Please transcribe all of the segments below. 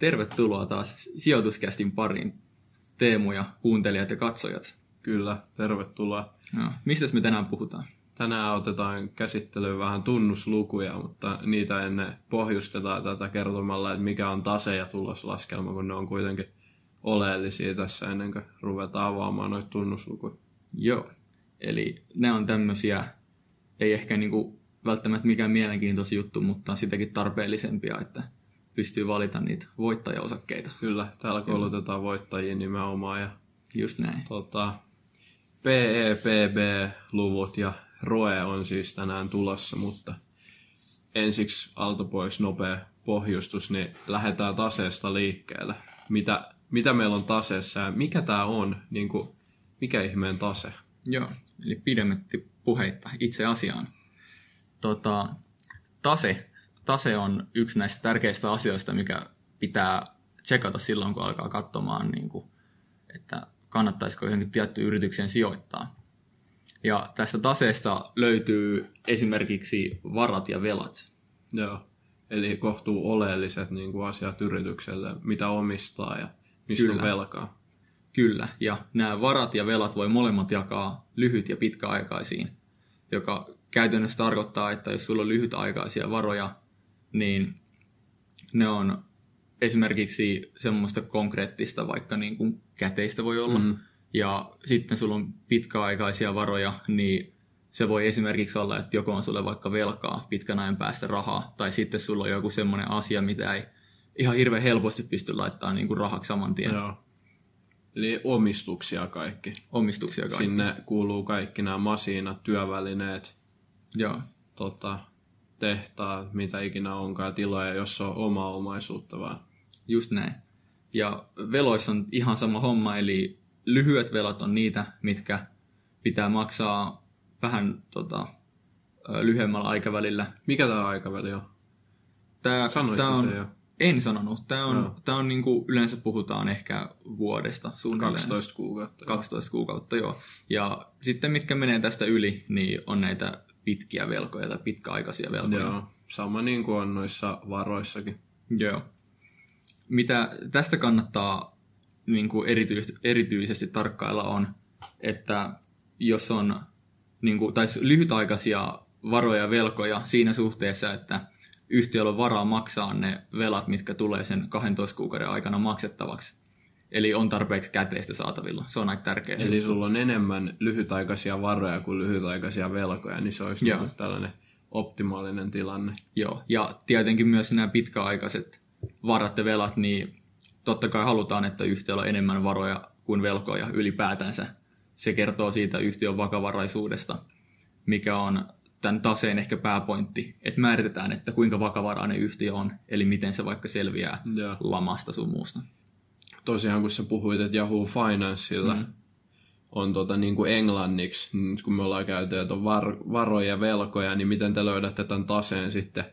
tervetuloa taas sijoituskästin pariin. Teemu ja kuuntelijat ja katsojat. Kyllä, tervetuloa. No, mistä me tänään puhutaan? Tänään otetaan käsittelyyn vähän tunnuslukuja, mutta niitä ennen pohjustetaan tätä kertomalla, että mikä on tase ja tuloslaskelma, kun ne on kuitenkin oleellisia tässä ennen kuin ruvetaan avaamaan noita tunnuslukuja. Joo, eli ne on tämmöisiä, ei ehkä niinku välttämättä mikään mielenkiintoisia juttu, mutta sitäkin tarpeellisempia, että pystyy valita niitä voittajaosakkeita. Kyllä, täällä koulutetaan voittajia nimenomaan ja Just näin. tota, PEPB-luvut ja ROE on siis tänään tulossa, mutta ensiksi alta pois nopea pohjustus, niin lähdetään taseesta liikkeelle. Mitä, mitä meillä on taseessa ja mikä tämä on, niin kuin, mikä ihmeen tase? Joo, eli pidemmätti puheitta itse asiaan. Tota, tase, tase on yksi näistä tärkeistä asioista, mikä pitää tsekata silloin, kun alkaa katsomaan, niin kuin, että kannattaisiko johonkin tiettyyn yritykseen sijoittaa. Ja tästä taseesta löytyy esimerkiksi varat ja velat. Joo. Eli kohtuu oleelliset niin kuin asiat yritykselle, mitä omistaa ja mistä Kyllä. on velkaa. Kyllä, ja nämä varat ja velat voi molemmat jakaa lyhyt- ja pitkäaikaisiin, joka käytännössä tarkoittaa, että jos sulla on lyhytaikaisia varoja, niin ne on esimerkiksi semmoista konkreettista, vaikka niin kuin käteistä voi olla, Mm. ja sitten sulla on pitkäaikaisia varoja, niin se voi esimerkiksi olla, että joko on sulle vaikka velkaa pitkän ajan päästä rahaa, tai sitten sulla on joku semmoinen asia, mitä ei ihan hirveän helposti pysty laittamaan niin kuin rahaksi saman tien. Joo. Eli omistuksia kaikki. Omistuksia kaikki. Sinne kuuluu kaikki nämä masiinat, työvälineet, Joo, tota, tehtaat, mitä ikinä onkaan, tiloja, jos on omaa omaisuutta vaan. just näin. Ja veloissa on ihan sama homma, eli lyhyet velat on niitä, mitkä pitää maksaa vähän tota, lyhyemmällä aikavälillä. Mikä tämä aikaväli on? Tää, Sanoit tää on, sen jo? En sanonut. Tämä on, Joo. tää on niin kuin yleensä puhutaan ehkä vuodesta suunnilleen. 12 kuukautta. 12 kuukautta, joo. Ja sitten mitkä menee tästä yli, niin on näitä pitkiä velkoja tai pitkäaikaisia velkoja. Joo. Sama niin kuin on noissa varoissakin. Joo. Mitä tästä kannattaa niin kuin erityisesti, erityisesti tarkkailla on, että jos on niin kuin, tai lyhytaikaisia varoja ja velkoja siinä suhteessa, että yhtiöllä on varaa maksaa ne velat, mitkä tulee sen 12 kuukauden aikana maksettavaksi. Eli on tarpeeksi käteistä saatavilla. Se on aika tärkeä. Eli sulla on enemmän lyhytaikaisia varoja kuin lyhytaikaisia velkoja, niin se olisi Joo. niin tällainen optimaalinen tilanne. Joo, ja tietenkin myös nämä pitkäaikaiset varat ja velat, niin totta kai halutaan, että yhtiöllä on enemmän varoja kuin velkoja ylipäätänsä. Se kertoo siitä yhtiön vakavaraisuudesta, mikä on tämän taseen ehkä pääpointti, että määritetään, että kuinka vakavarainen yhtiö on, eli miten se vaikka selviää Joo. lamasta sun muusta. Tosiaan kun sä puhuit, että Yahoo Financeilla mm. on tota, niin kuin englanniksi, niin kun me ollaan käyty, että on var, varoja ja velkoja, niin miten te löydätte tämän taseen sitten,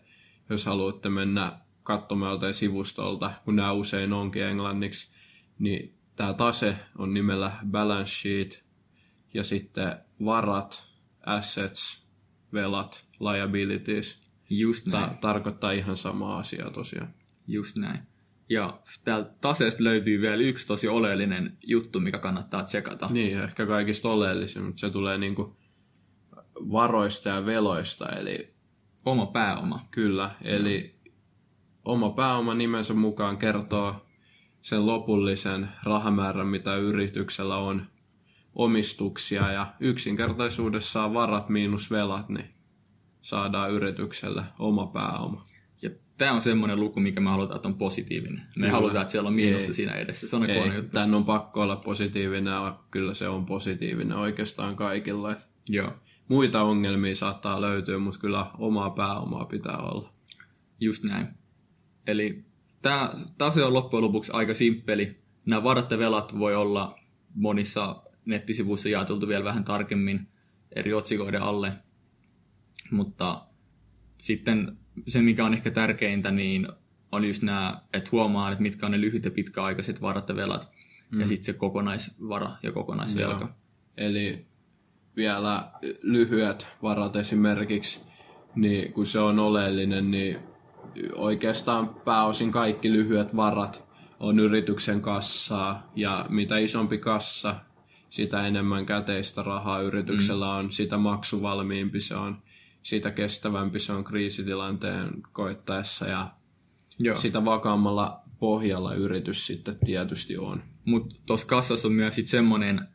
jos haluatte mennä katsomaan joltain sivustolta, kun nämä usein onkin englanniksi, niin tämä tase on nimellä balance sheet ja sitten varat, assets, velat, liabilities. Just näin. Ta- tarkoittaa ihan samaa asiaa tosiaan. Just näin. Ja täältä taseesta löytyy vielä yksi tosi oleellinen juttu, mikä kannattaa tsekata. Niin, ehkä kaikista oleellisin, mutta se tulee niinku varoista ja veloista, eli Oma pääoma. kyllä, eli oma pääoma nimensä mukaan kertoo sen lopullisen rahamäärän, mitä yrityksellä on omistuksia, ja yksinkertaisuudessaan varat miinus velat, niin saadaan yritykselle oma pääoma. Ja tämä on semmoinen luku, mikä me halutaan, että on positiivinen. Me Kyllä. halutaan, että siellä on miinusta siinä edessä. Se on Ei, juttu. tän on pakko olla positiivinen, ja kyllä se on positiivinen oikeastaan kaikilla. Joo, muita ongelmia saattaa löytyä, mutta kyllä omaa pääomaa pitää olla. just näin. Eli tämä tase on loppujen lopuksi aika simppeli. Nämä varat ja velat voi olla monissa nettisivuissa jaoteltu vielä vähän tarkemmin eri otsikoiden alle. Mutta sitten se, mikä on ehkä tärkeintä, niin on just nämä, että huomaa, että mitkä on ne lyhyt ja pitkäaikaiset varat ja velat. Mm. Ja sitten se kokonaisvara ja kokonaisvelka. Joo. Eli vielä lyhyet varat esimerkiksi, niin kun se on oleellinen, niin oikeastaan pääosin kaikki lyhyet varat on yrityksen kassaa ja mitä isompi kassa, sitä enemmän käteistä rahaa yrityksellä mm. on, sitä maksuvalmiimpi se on, sitä kestävämpi se on kriisitilanteen koittaessa ja Joo. sitä vakaammalla pohjalla yritys sitten tietysti on. Mutta tuossa kassassa on myös sitten semmoinen,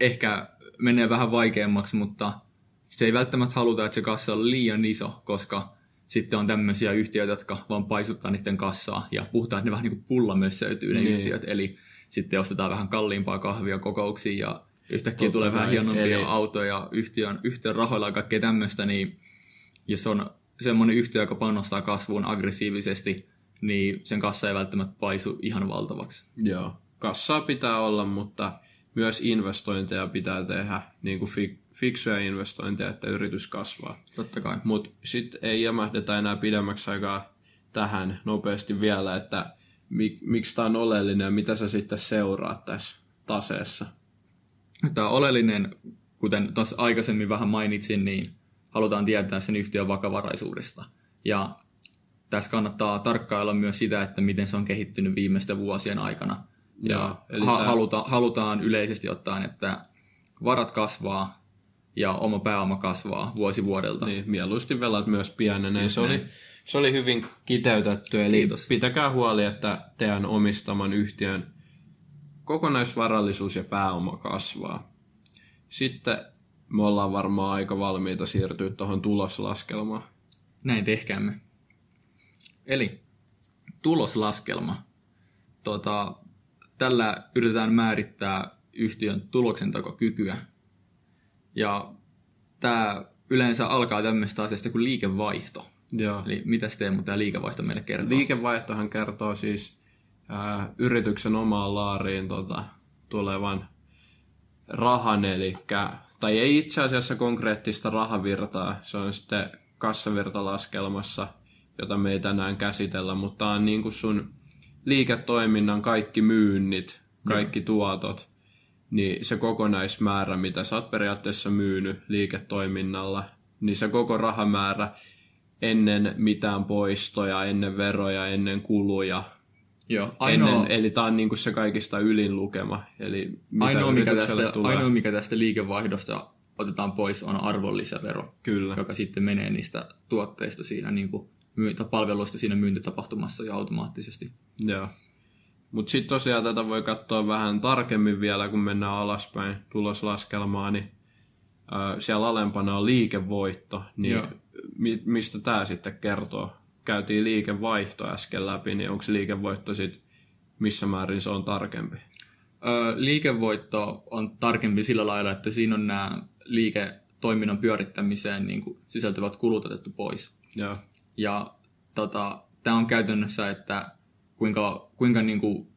ehkä menee vähän vaikeammaksi, mutta se ei välttämättä haluta, että se kassa on liian iso, koska sitten on tämmöisiä yhtiöitä, jotka vaan paisuttaa niiden kassaa ja puhutaan, että ne vähän niin kuin pulla myös söytyy ne niin. yhtiöt, eli sitten ostetaan vähän kalliimpaa kahvia kokouksiin ja yhtäkkiä Totta tulee vähän hienompia eli... autoja yhtiön, yhtiön rahoilla ja kaikkea tämmöistä, niin jos on semmoinen yhtiö, joka panostaa kasvuun aggressiivisesti, niin sen kassa ei välttämättä paisu ihan valtavaksi. Joo, kassaa pitää olla, mutta myös investointeja pitää tehdä, niin kuin fiksuja investointeja, että yritys kasvaa. Totta kai. Mutta sitten ei jämähdetä enää pidemmäksi aikaa tähän nopeasti vielä, että mik, miksi tämä on oleellinen ja mitä sä sitten seuraat tässä taseessa? Tämä oleellinen, kuten tuossa aikaisemmin vähän mainitsin, niin halutaan tietää sen yhtiön vakavaraisuudesta. Ja tässä kannattaa tarkkailla myös sitä, että miten se on kehittynyt viimeisten vuosien aikana. Ja, ja eli ha- tämä... haluta, halutaan yleisesti ottaen, että varat kasvaa ja oma pääoma kasvaa vuosi vuodelta. Niin, mieluusti velat myös pienenee. Se oli, se oli hyvin kiteytetty, eli Kiitos. pitäkää huoli, että teidän omistaman yhtiön kokonaisvarallisuus ja pääoma kasvaa. Sitten me ollaan varmaan aika valmiita siirtyä tuohon tuloslaskelmaan. Näin tehkäämme. Eli tuloslaskelma. Tota, tällä yritetään määrittää yhtiön tuloksentekokykyä. Ja tämä yleensä alkaa tämmöistä asiasta kuin liikevaihto. Joo. Eli mitä Teemu tämä liikevaihto meille kertoo? Liikevaihtohan kertoo siis ää, yrityksen omaan laariin tota, tulevan rahan, eli, tai ei itse asiassa konkreettista rahavirtaa, se on sitten kassavirtalaskelmassa, jota me ei tänään käsitellä, mutta on niin kuin sun liiketoiminnan kaikki myynnit, kaikki tuotot, niin se kokonaismäärä, mitä sä oot periaatteessa myynyt liiketoiminnalla, niin se koko rahamäärä ennen mitään poistoja, ennen veroja, ennen kuluja. Joo, ainoa, ennen, eli tämä on niinku se kaikista ylin lukema. Eli mitä ainoa, mikä tästä, tulee. ainoa, mikä tästä liikevaihdosta otetaan pois, on arvonlisävero, Kyllä. joka sitten menee niistä tuotteista siinä niin kuin, palveluista siinä myyntitapahtumassa jo automaattisesti. Joo. Mutta sitten tosiaan tätä voi katsoa vähän tarkemmin vielä, kun mennään alaspäin tuloslaskelmaa, niin ö, siellä alempana on liikevoitto, niin Joo. mi- mistä tämä sitten kertoo? Käytiin liikevaihto äsken läpi, niin onko liikevoitto sitten, missä määrin se on tarkempi? Ö, liikevoitto on tarkempi sillä lailla, että siinä on nämä liiketoiminnan pyörittämiseen niin kuin sisältyvät kulut otettu pois. Joo. Ja tota, tämä on käytännössä, että kuinka, kuinka niin kuin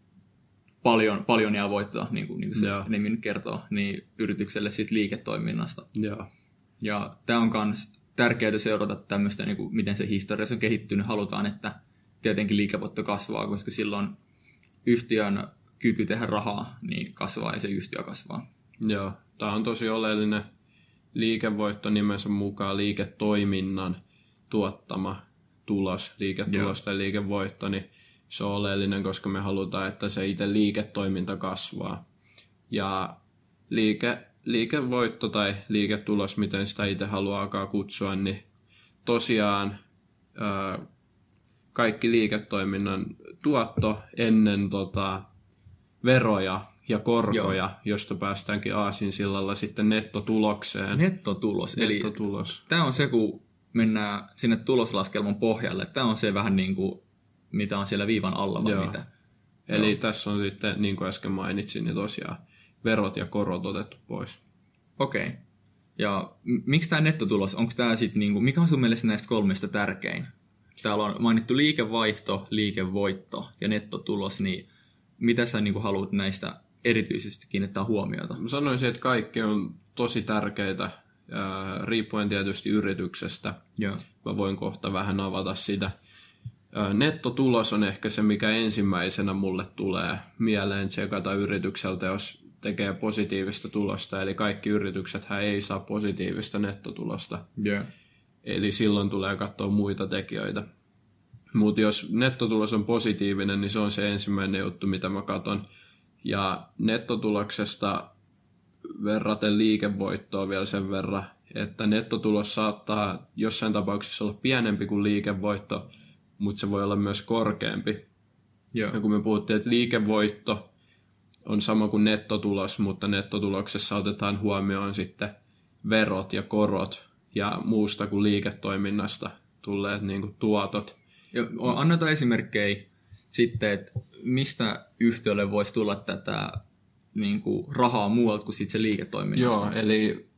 paljon, paljon jää voittaa, niin kuin, niin kuin se Joo. nimi nyt kertoo, niin yritykselle siitä liiketoiminnasta. Joo. Ja tämä on myös tärkeää seurata tämmöistä, niin kuin, miten se historia on kehittynyt. Halutaan, että tietenkin liikevoitto kasvaa, koska silloin yhtiön kyky tehdä rahaa niin kasvaa ja se yhtiö kasvaa. Joo, tämä on tosi oleellinen liikevoitto nimensä mukaan liiketoiminnan tuottama tulos, liiketulos Joo. tai liikevoitto, niin se on oleellinen, koska me halutaan, että se itse liiketoiminta kasvaa. Ja liike, liikevoitto tai liiketulos, miten sitä itse haluaakaan kutsua, niin tosiaan ää, kaikki liiketoiminnan tuotto ennen tota, veroja ja korkoja, Joo. josta päästäänkin aasin sillalla sitten nettotulokseen. Nettotulos. Nettotulos. Eli tämä on se, kun mennään sinne tuloslaskelman pohjalle. Tämä on se vähän niin kuin mitä on siellä viivan alla vai Joo. mitä. Eli Joo. tässä on sitten, niin kuin äsken mainitsin, niin tosiaan verot ja korot otettu pois. Okei. Okay. Ja miksi tämä nettotulos, onko tämä sitten, niin kuin, mikä on sun mielestä näistä kolmesta tärkein? Täällä on mainittu liikevaihto, liikevoitto ja nettotulos, niin mitä sä niin kuin, haluat näistä erityisesti kiinnittää huomiota? Mä sanoisin, että kaikki on tosi tärkeitä, riippuen tietysti yrityksestä. Joo. Mä voin kohta vähän avata sitä nettotulos on ehkä se, mikä ensimmäisenä mulle tulee mieleen tsekata yritykseltä, jos tekee positiivista tulosta. Eli kaikki yritykset ei saa positiivista nettotulosta. Yeah. Eli silloin tulee katsoa muita tekijöitä. Mutta jos nettotulos on positiivinen, niin se on se ensimmäinen juttu, mitä mä katon. Ja nettotuloksesta verraten liikevoittoa vielä sen verran, että nettotulos saattaa jossain tapauksessa olla pienempi kuin liikevoitto, mutta se voi olla myös korkeampi. Joo. Ja kun me puhuttiin, että liikevoitto on sama kuin nettotulos, mutta nettotuloksessa otetaan huomioon sitten verot ja korot ja muusta kuin liiketoiminnasta tulleet niin kuin tuotot. Ja annetaan esimerkkejä sitten, että mistä yhtiölle voisi tulla tätä niin kuin, rahaa muualta kuin siitä se liiketoiminnasta. Joo, eli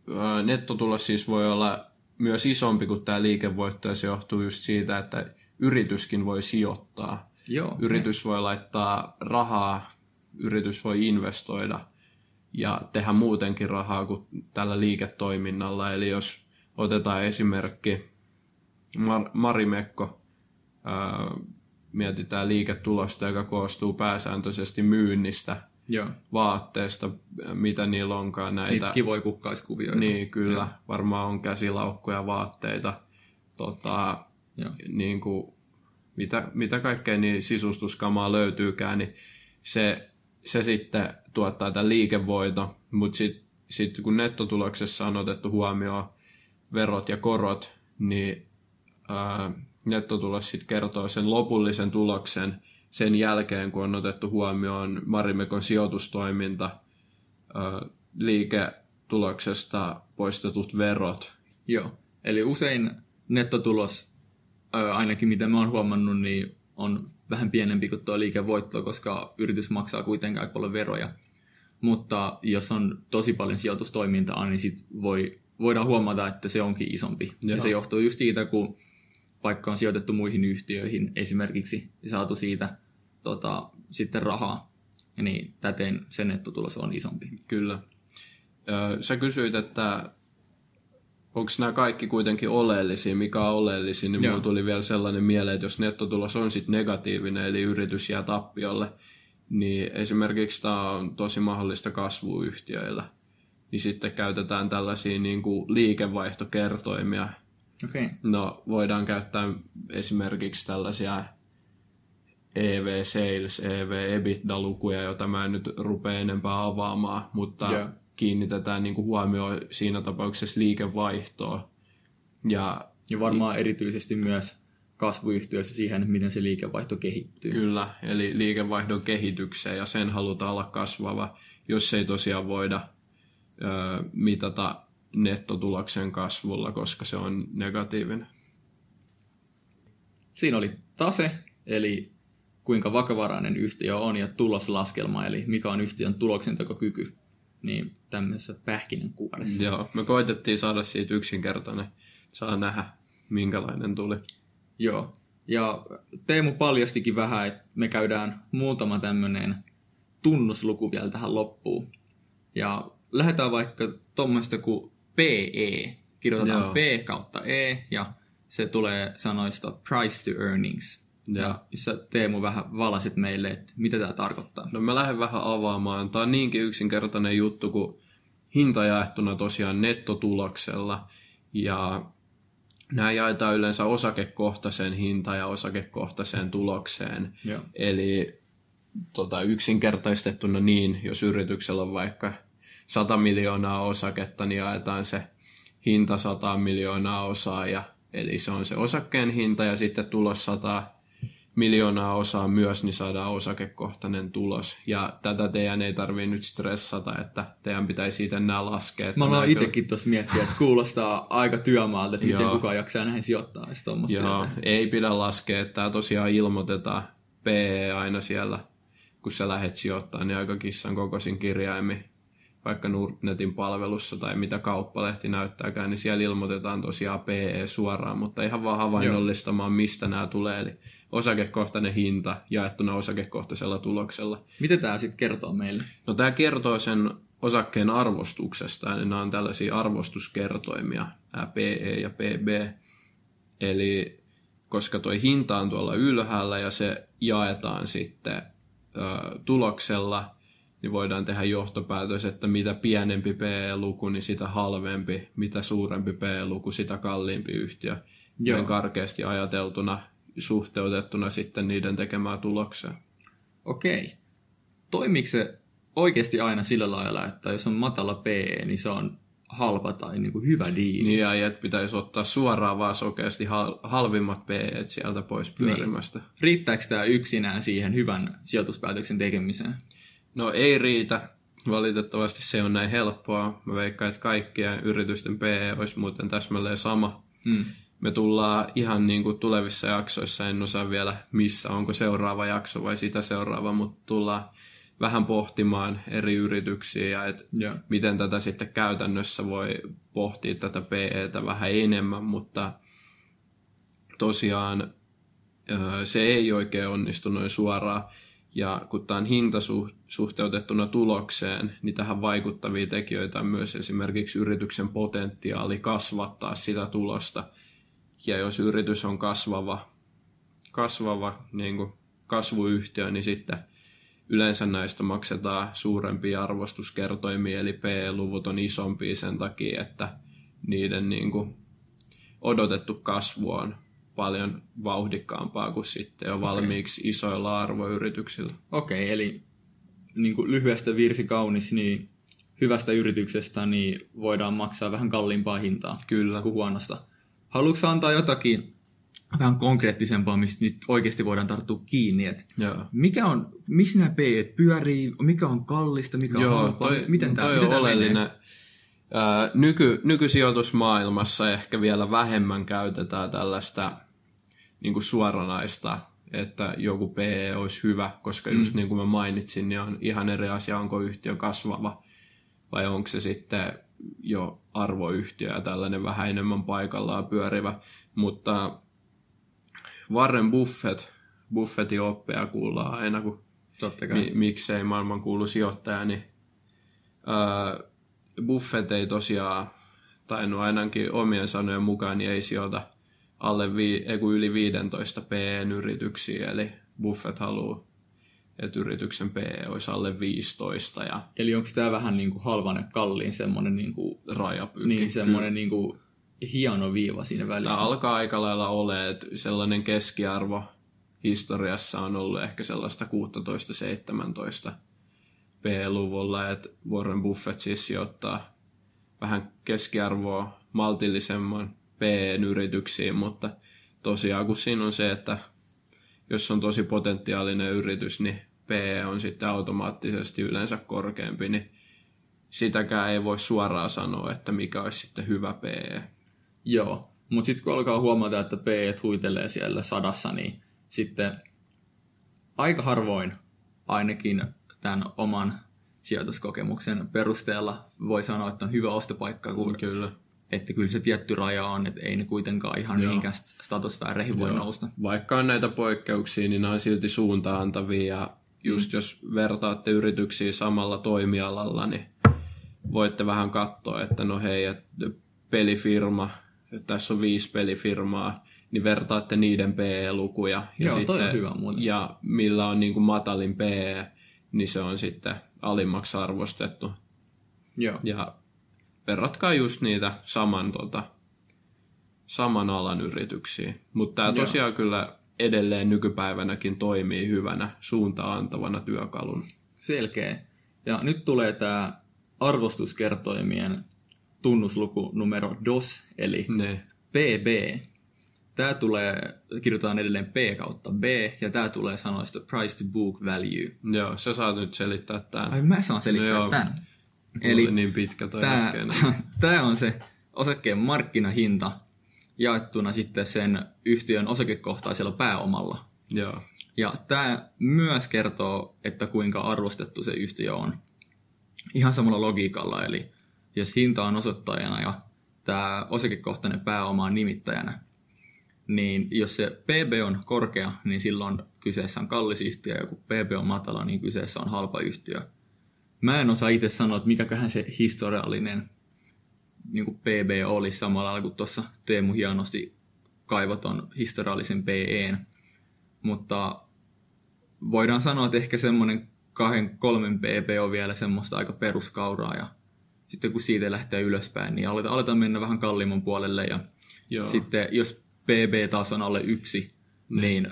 nettotulos siis voi olla myös isompi kuin tämä liikevoitto, ja se johtuu just siitä, että yrityskin voi sijoittaa. Joo, Yritys voi laittaa rahaa, yritys voi investoida ja tehdä muutenkin rahaa kuin tällä liiketoiminnalla. Eli jos otetaan esimerkki Mar- Marimekko, ää, mietitään liiketulosta, joka koostuu pääsääntöisesti myynnistä, Joo. vaatteesta, mitä niillä onkaan näitä. Niitä kivoja kukkaiskuvioita. Niin, kyllä. Ja. Varmaan on käsilaukkuja, vaatteita, tota, Joo. niin kuin, mitä, mitä kaikkea niin sisustuskamaa löytyykään, niin se, se sitten tuottaa tämän liikevoiton, mutta sitten sit kun nettotuloksessa on otettu huomioon verot ja korot, niin ää, nettotulos sitten kertoo sen lopullisen tuloksen sen jälkeen, kun on otettu huomioon Marimekon sijoitustoiminta, ää, liiketuloksesta poistetut verot. Joo. Eli usein nettotulos, ää, ainakin mitä mä oon huomannut, niin on vähän pienempi kuin tuo liikevoitto, koska yritys maksaa kuitenkin aika paljon veroja. Mutta jos on tosi paljon sijoitustoimintaa, niin sit voi, voidaan huomata, että se onkin isompi. Joo. Ja se johtuu just siitä, kun vaikka on sijoitettu muihin yhtiöihin esimerkiksi ja saatu siitä tota, sitten rahaa, niin täten se nettotulos on isompi. Kyllä. Sä kysyit, että onko nämä kaikki kuitenkin oleellisia, mikä on oleellisia, niin mulla tuli vielä sellainen mieleen, että jos nettotulos on sitten negatiivinen, eli yritys jää tappiolle, niin esimerkiksi tämä on tosi mahdollista kasvuyhtiöillä, niin sitten käytetään tällaisia niin kuin liikevaihtokertoimia. Okay. No, voidaan käyttää esimerkiksi tällaisia EV Sales, EV EBITDA-lukuja, joita mä en nyt rupea enempää avaamaan, mutta Joo. Kiinnitetään niin kuin huomioon siinä tapauksessa liikevaihtoa. Ja Ja varmaan erityisesti myös kasvuyhtiöissä siihen, miten se liikevaihto kehittyy. Kyllä, eli liikevaihdon kehitykseen ja sen halutaan olla kasvava, jos ei tosiaan voida ö, mitata nettotuloksen kasvulla, koska se on negatiivinen. Siinä oli tase, eli kuinka vakavarainen yhtiö on, ja tuloslaskelma, eli mikä on yhtiön tuloksentekokyky. Niin tämmöisessä pähkinänkuoressa. Joo, me koitettiin saada siitä yksinkertainen. Saa nähdä, minkälainen tuli. Joo. Ja Teemu paljastikin vähän, että me käydään muutama tämmöinen tunnusluku vielä tähän loppuun. Ja lähdetään vaikka tuommoista kuin PE. Kirjoitetaan Joo. P kautta E ja se tulee sanoista price to earnings. Ja sä Teemu vähän valasit meille, että mitä tämä tarkoittaa. No mä lähden vähän avaamaan. Tämä on niinkin yksinkertainen juttu kuin hinta jaettuna tosiaan nettotuloksella. Ja nämä jaetaan yleensä osakekohtaiseen hinta- ja osakekohtaiseen tulokseen. Joo. Eli tota, yksinkertaistettuna niin, jos yrityksellä on vaikka 100 miljoonaa osaketta, niin jaetaan se hinta 100 miljoonaa osaa, ja, eli se on se osakkeen hinta, ja sitten tulos 100 miljoonaa osaa myös, niin saadaan osakekohtainen tulos. Ja tätä teidän ei tarvitse nyt stressata, että teidän pitäisi siitä nämä laskea. Mä kyllä- itsekin tuossa miettiä, että kuulostaa aika työmaalta, että miten Joo. kukaan jaksaa näihin sijoittaa. jos Joo, pidetään. ei pidä laskea, että tämä tosiaan ilmoitetaan PE aina siellä, kun sä lähet sijoittaa, niin aika kissan kokoisin kirjaimin, vaikka Nordnetin palvelussa tai mitä kauppalehti näyttääkään, niin siellä ilmoitetaan tosiaan PE suoraan, mutta ihan vaan havainnollistamaan, mistä nämä tulee, eli osakekohtainen hinta jaettuna osakekohtaisella tuloksella. Mitä tämä sitten kertoo meille? No tämä kertoo sen osakkeen arvostuksesta, eli nämä on tällaisia arvostuskertoimia, nämä PE ja PB. Eli koska tuo hinta on tuolla ylhäällä ja se jaetaan sitten ö, tuloksella, niin voidaan tehdä johtopäätös, että mitä pienempi PE-luku, niin sitä halvempi, mitä suurempi PE-luku, sitä kalliimpi yhtiö. Joo. Näin karkeasti ajateltuna suhteutettuna sitten niiden tekemään tulokseen. Okei. Toimiiko se oikeasti aina sillä lailla, että jos on matala PE, niin se on halpa tai niin kuin hyvä diili? Niin ja että pitäisi ottaa suoraan vaan sokeasti hal- halvimmat PE sieltä pois pyörimästä. Niin. Riittääkö tämä yksinään siihen hyvän sijoituspäätöksen tekemiseen? No ei riitä. Valitettavasti se on näin helppoa. Mä veikkaan, että kaikkien yritysten PE olisi muuten täsmälleen sama. Mm. Me tullaan ihan niin kuin tulevissa jaksoissa, en osaa vielä missä, onko seuraava jakso vai sitä seuraava, mutta tullaan vähän pohtimaan eri yrityksiä ja et yeah. miten tätä sitten käytännössä voi pohtia tätä PEtä vähän enemmän, mutta tosiaan se ei oikein onnistu noin suoraan. Ja kun tämä on hinta suhteutettuna tulokseen, niin tähän vaikuttavia tekijöitä on myös esimerkiksi yrityksen potentiaali kasvattaa sitä tulosta. Ja jos yritys on kasvava, kasvava niin kuin kasvuyhtiö, niin sitten yleensä näistä maksetaan suurempia arvostuskertoimia, eli P-luvut on isompia sen takia, että niiden niin kuin odotettu kasvu on paljon vauhdikkaampaa kuin sitten jo valmiiksi okay. isoilla arvoyrityksillä. Okei, okay, eli niin kuin lyhyestä virsi kaunis, niin hyvästä yrityksestä niin voidaan maksaa vähän kalliimpaa hintaa Kyllä. kuin huonosta. Haluatko antaa jotakin vähän konkreettisempaa, mistä nyt oikeasti voidaan tarttua kiinni. Että mikä on, missä nämä p pyörii, mikä on kallista, mikä Joo, on halpaa, toi, miten tämä, toi miten on oleellinen. Menee? nyky, nykysijoitusmaailmassa ehkä vielä vähemmän käytetään tällaista niin kuin suoranaista, että joku PE olisi hyvä, koska just mm. niin kuin mä mainitsin, niin on ihan eri asia, onko yhtiö kasvava vai onko se sitten jo arvoyhtiö ja tällainen vähän enemmän paikallaan pyörivä. Mutta Warren Buffett, Buffettin oppeja kuullaan aina, kun mi, miksei maailman kuulu sijoittaja, niin ää, Buffett ei tosiaan tainnut ainakin omien sanojen mukaan, niin ei sijoita alle vi, ei yli 15 PE-yrityksiä, eli Buffett haluaa, että yrityksen PE olisi alle 15. Ja eli onko tämä vähän niin kuin halvan ja kalliin semmoinen niin kuin, rajapyykki? Niin, semmoinen niin kuin hieno viiva siinä välissä. Tämä alkaa aika lailla olemaan, että sellainen keskiarvo historiassa on ollut ehkä sellaista 16-17 P-luvulla, että Warren Buffett siis sijoittaa vähän keskiarvoa maltillisemman P-yrityksiin, mutta tosiaan kun siinä on se, että jos on tosi potentiaalinen yritys, niin P on sitten automaattisesti yleensä korkeampi, niin sitäkään ei voi suoraan sanoa, että mikä olisi sitten hyvä PE. Joo, mutta sitten kun alkaa huomata, että P huitelee siellä sadassa, niin sitten aika harvoin ainakin tämän oman sijoituskokemuksen perusteella voi sanoa, että on hyvä ostopaikka, kun kyllä. Että kyllä se tietty raja on, että ei ne kuitenkaan ihan Joo. mihinkään statusfääreihin voi nousta. Vaikka on näitä poikkeuksia, niin ne on silti suuntaantavia ja just mm. jos vertaatte yrityksiä samalla toimialalla, niin voitte vähän katsoa, että no hei, pelifirma tässä on viisi pelifirmaa, niin vertaatte niiden PE-lukuja. Ja, Joo, sitten, hyvä ja millä on niin kuin matalin PE, niin se on sitten alimmaksi arvostettu. Joo. Ja verratkaa just niitä saman, tota, saman alan yrityksiä. Mutta tämä tosiaan kyllä edelleen nykypäivänäkin toimii hyvänä suuntaan antavana työkalun. Selkeä. Ja nyt tulee tämä arvostuskertoimien tunnusluku numero DOS, eli ne. PB. Tämä tulee, kirjoitetaan edelleen P kautta B, ja tämä tulee sanoista price to book value. Joo, sä saat nyt selittää tämän. Ai mä saan selittää no joo, tämän. Eli niin pitkä toi tämä, tämä on se osakkeen markkinahinta jaettuna sitten sen yhtiön osakekohtaisella pääomalla. Joo. Ja tämä myös kertoo, että kuinka arvostettu se yhtiö on. Ihan samalla logiikalla, eli jos hinta on osoittajana ja tämä osakekohtainen pääoma on nimittäjänä, niin jos se PB on korkea, niin silloin kyseessä on kallis yhtiö, ja kun PB on matala, niin kyseessä on halpa yhtiö. Mä en osaa itse sanoa, että mikäköhän se historiallinen niin kuin PB oli samalla lailla kuin tuossa Teemu hienosti kaivoton historiallisen PEn. Mutta voidaan sanoa, että ehkä semmoinen kahden, kolmen PB on vielä semmoista aika peruskauraa ja sitten kun siitä lähtee ylöspäin, niin aletaan, aletaan mennä vähän kalliimman puolelle ja Joo. sitten jos PB taas on alle yksi, niin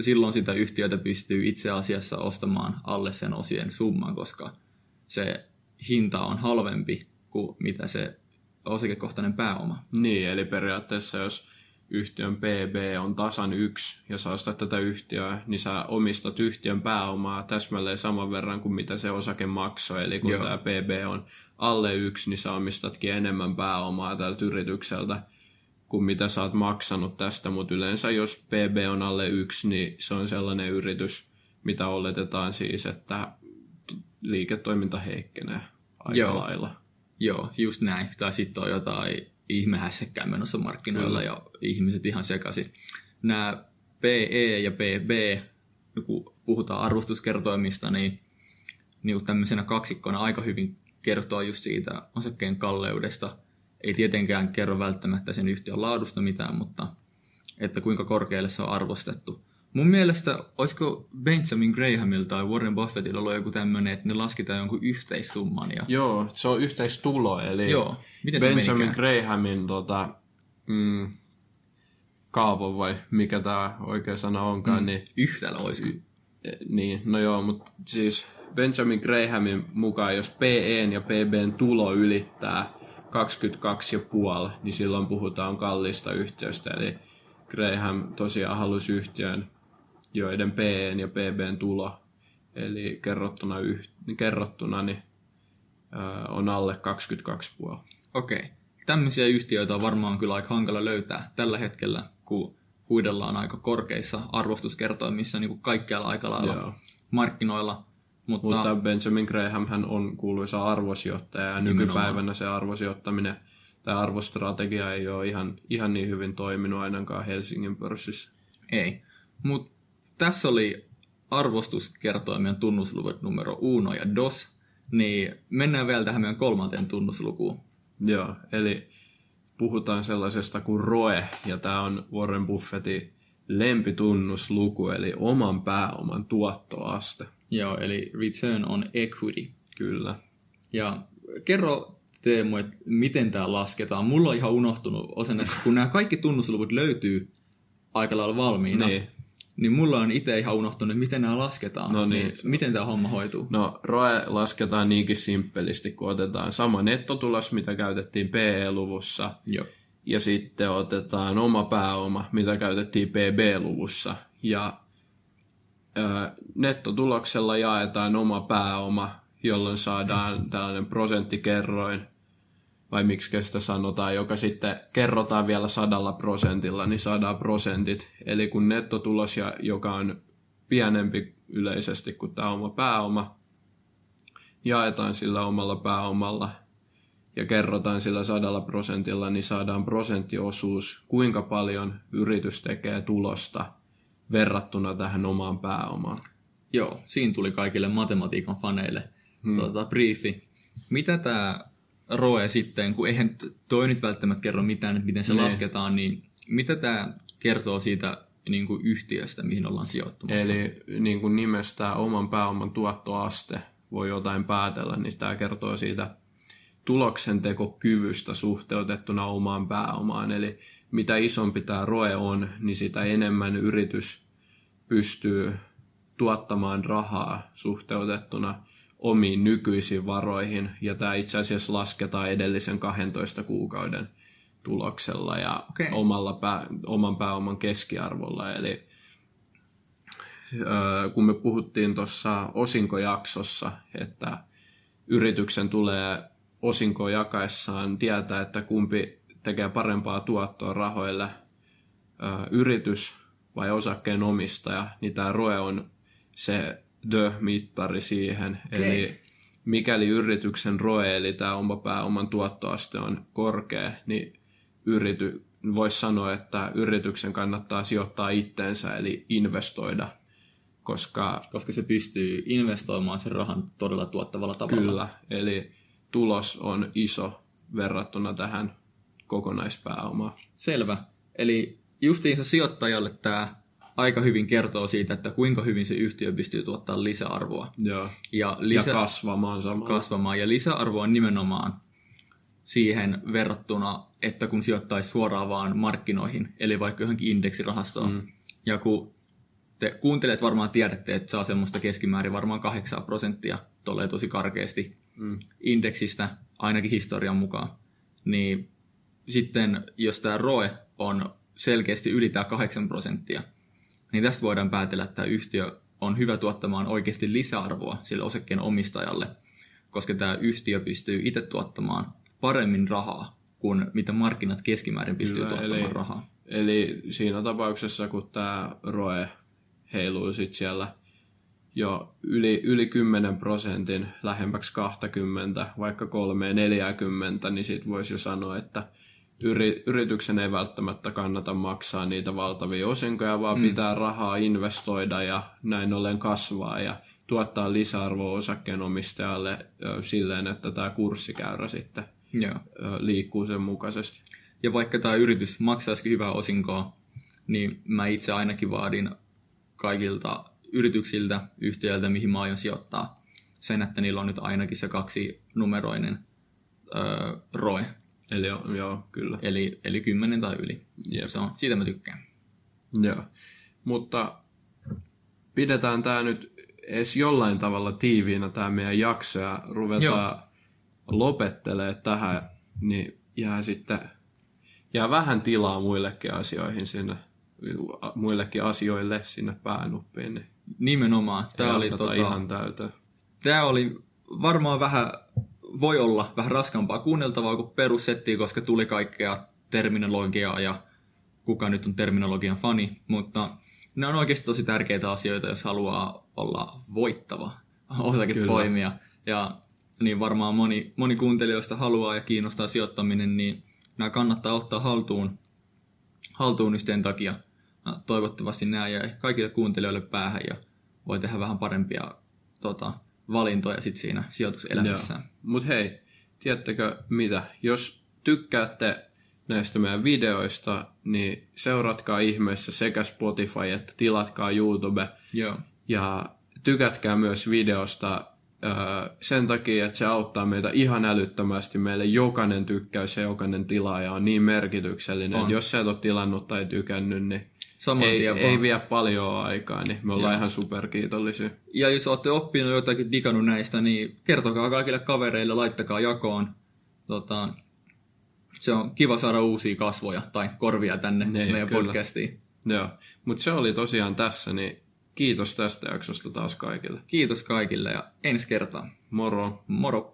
silloin sitä yhtiötä pystyy itse asiassa ostamaan alle sen osien summan, koska se hinta on halvempi kuin mitä se osakekohtainen pääoma. Niin, eli periaatteessa jos yhtiön PB on tasan yksi ja sä ostat tätä yhtiöä, niin sä omistat yhtiön pääomaa täsmälleen saman verran kuin mitä se osake maksoi. Eli kun Joo. tämä PB on alle yksi, niin sä omistatkin enemmän pääomaa tältä yritykseltä kuin mitä sä oot maksanut tästä, mutta yleensä jos PB on alle yksi, niin se on sellainen yritys, mitä oletetaan siis, että liiketoiminta heikkenee aika Joo. lailla. Joo, just näin. Tai sitten on jotain ihmehässäkkään menossa markkinoilla mm. ja ihmiset ihan sekaisin. Nämä PE ja PB, kun puhutaan arvostuskertoimista, niin, niin tämmöisenä kaksikkona aika hyvin kertoo just siitä osakkeen kalleudesta. Ei tietenkään kerro välttämättä sen yhtiön laadusta mitään, mutta että kuinka korkealle se on arvostettu. Mun mielestä, olisiko Benjamin Grahamilla tai Warren Buffettilla ollut joku tämmöinen, että ne lasketaan jonkun yhteissumman? Ja... Joo, se on yhteistulo, eli Joo. Miten se Benjamin menikään? Grahamin tota, mm, kaavo vai mikä tämä oikea sana onkaan. Mm, niin, yhtälö olisi. Niin, no joo, mutta siis Benjamin Grahamin mukaan, jos PEn ja PBn tulo ylittää 22,5, niin silloin puhutaan kallista yhtiöstä. Eli Graham tosiaan halusi yhtiön, joiden PEn ja PBn tulo, eli kerrottuna, yh, kerrottuna niin, ää, on alle 22,5. Okei. Okay. Tämmöisiä yhtiöitä on varmaan kyllä aika hankala löytää tällä hetkellä, kun huidellaan aika korkeissa arvostuskertoimissa niin kuin kaikkialla aika lailla Joo. markkinoilla. Mutta, Mutta Benjamin Graham hän on kuuluisa arvosijoittaja ja nykypäivänä se arvosijoittaminen tämä arvostrategia ei ole ihan, ihan niin hyvin toiminut ainakaan Helsingin pörssissä. Ei, mutta tässä oli arvostuskertoimien tunnusluvut numero uno ja dos, niin mennään vielä tähän meidän kolmanteen tunnuslukuun. Joo, eli puhutaan sellaisesta kuin ROE, ja tämä on Warren Buffettin lempitunnusluku, eli oman pääoman tuottoaste. Joo, eli return on equity. Kyllä. Ja kerro Teemu, että miten tämä lasketaan. Mulla on ihan unohtunut osan, että kun nämä kaikki tunnusluvut löytyy aika lailla valmiina, niin. Niin mulla on itse ihan unohtunut, että miten nämä lasketaan. No niin. niin miten tämä homma hoituu? No ROE lasketaan niinkin simppelisti, kun otetaan sama nettotulos, mitä käytettiin PE-luvussa. Joo. Ja sitten otetaan oma pääoma, mitä käytettiin PB-luvussa. Ja nettotuloksella jaetaan oma pääoma, jolloin saadaan tällainen prosenttikerroin, vai miksi sitä sanotaan, joka sitten kerrotaan vielä sadalla prosentilla, niin saadaan prosentit. Eli kun nettotulos, joka on pienempi yleisesti kuin tämä oma pääoma, jaetaan sillä omalla pääomalla ja kerrotaan sillä sadalla prosentilla, niin saadaan prosenttiosuus, kuinka paljon yritys tekee tulosta verrattuna tähän omaan pääomaan. Joo, siinä tuli kaikille matematiikan faneille hmm. tuota, briefi. Mitä tämä ROE sitten, kun eihän toi nyt välttämättä kerro mitään, että miten se ne. lasketaan, niin mitä tämä kertoo siitä niin kuin yhtiöstä, mihin ollaan sijoittamassa? Eli niin kuin nimestä oman pääoman tuottoaste voi jotain päätellä, niin tämä kertoo siitä tuloksentekokyvystä suhteutettuna omaan pääomaan. Eli mitä isompi tämä ROE on, niin sitä enemmän yritys pystyy tuottamaan rahaa suhteutettuna omiin nykyisiin varoihin, ja tämä itse asiassa lasketaan edellisen 12 kuukauden tuloksella ja okay. omalla pää, oman pääoman keskiarvolla. Eli kun me puhuttiin tuossa osinkojaksossa, että yrityksen tulee osinkoa jakaessaan tietää, että kumpi tekee parempaa tuottoa rahoille, yritys vai osakkeen omistaja, niin tämä ROE on se the-mittari siihen. Okay. Eli mikäli yrityksen ROE, eli tämä oma pääoman tuottoaste on korkea, niin yrity, voisi sanoa, että yrityksen kannattaa sijoittaa itteensä, eli investoida. Koska, koska se pystyy investoimaan sen rahan todella tuottavalla tavalla. Kyllä, eli tulos on iso verrattuna tähän kokonaispääomaan. Selvä. Eli justiinsa sijoittajalle tämä aika hyvin kertoo siitä, että kuinka hyvin se yhtiö pystyy tuottamaan lisäarvoa. Joo. Ja, lisä, ja kasvamaan samalla. Kasvamaan. Ja lisäarvo on nimenomaan siihen verrattuna, että kun sijoittaisi suoraan vaan markkinoihin, eli vaikka johonkin indeksirahastoon, mm. Ja kun te kuuntelijat varmaan tiedätte, että saa semmoista keskimäärin varmaan 8 prosenttia, tulee tosi karkeasti mm. indeksistä, ainakin historian mukaan. Niin sitten jos tämä ROE on selkeästi yli tämä 8 prosenttia, niin tästä voidaan päätellä, että tämä yhtiö on hyvä tuottamaan oikeasti lisäarvoa sille osakkeen omistajalle, koska tämä yhtiö pystyy itse tuottamaan paremmin rahaa kuin mitä markkinat keskimäärin pystyy Kyllä, tuottamaan eli, rahaa. Eli siinä tapauksessa, kun tämä ROE heiluu sit siellä jo yli, yli 10 prosentin lähempäksi 20, vaikka 3-40, niin sitten voisi jo sanoa, että yri, yrityksen ei välttämättä kannata maksaa niitä valtavia osinkoja, vaan mm. pitää rahaa investoida ja näin ollen kasvaa ja tuottaa lisäarvoa osakkeenomistajalle silleen, että tämä kurssikäyrä sitten Joo. liikkuu sen mukaisesti. Ja vaikka tämä yritys maksaisikin hyvää osinkoa, niin mä itse ainakin vaadin kaikilta yrityksiltä, yhtiöiltä, mihin mä aion sijoittaa, sen, että niillä on nyt ainakin se kaksi numeroinen öö, ROE. Eli joo, joo kyllä. Eli, eli kymmenen tai yli. Yep. Se on, siitä mä tykkään. Joo. Mutta pidetään tämä nyt edes jollain tavalla tiiviinä tämä meidän jakso ja ruvetaan joo. lopettelee tähän, niin jää sitten jää vähän tilaa muillekin asioihin sinne, muillekin asioille sinne päänuppiin. Niin Nimenomaan. Tämä oli tota, ihan täytä. Tämä oli varmaan vähän, voi olla vähän raskaampaa kuunneltavaa kuin perussettiä, koska tuli kaikkea terminologiaa ja kuka nyt on terminologian fani, mutta ne on oikeasti tosi tärkeitä asioita, jos haluaa olla voittava osakepoimija. Ja niin varmaan moni, moni kuuntelijoista haluaa ja kiinnostaa sijoittaminen, niin nämä kannattaa ottaa haltuun, haltuun yhteen takia. Toivottavasti nämä jäi kaikille kuuntelijoille päähän ja voi tehdä vähän parempia tota, valintoja sit siinä sijoituselämässä. Mutta hei, tiedättekö mitä? Jos tykkäätte näistä meidän videoista, niin seuratkaa ihmeessä sekä Spotify että tilatkaa YouTube. Joo. Ja tykätkää myös videosta sen takia, että se auttaa meitä ihan älyttömästi. Meille jokainen tykkäys ja jokainen tilaaja on niin merkityksellinen, on. että jos sä et ole tilannut tai tykännyt, niin Saman ei, ei vie paljon aikaa, niin me ollaan Joo. ihan superkiitollisia. Ja jos olette oppinut jotakin, digannut näistä, niin kertokaa kaikille kavereille, laittakaa jakoon. Tota, se on kiva saada uusia kasvoja tai korvia tänne niin, meidän kyllä. podcastiin. Joo, mutta se oli tosiaan tässä, niin kiitos tästä jaksosta taas kaikille. Kiitos kaikille ja ensi kertaa. Moro. Moro.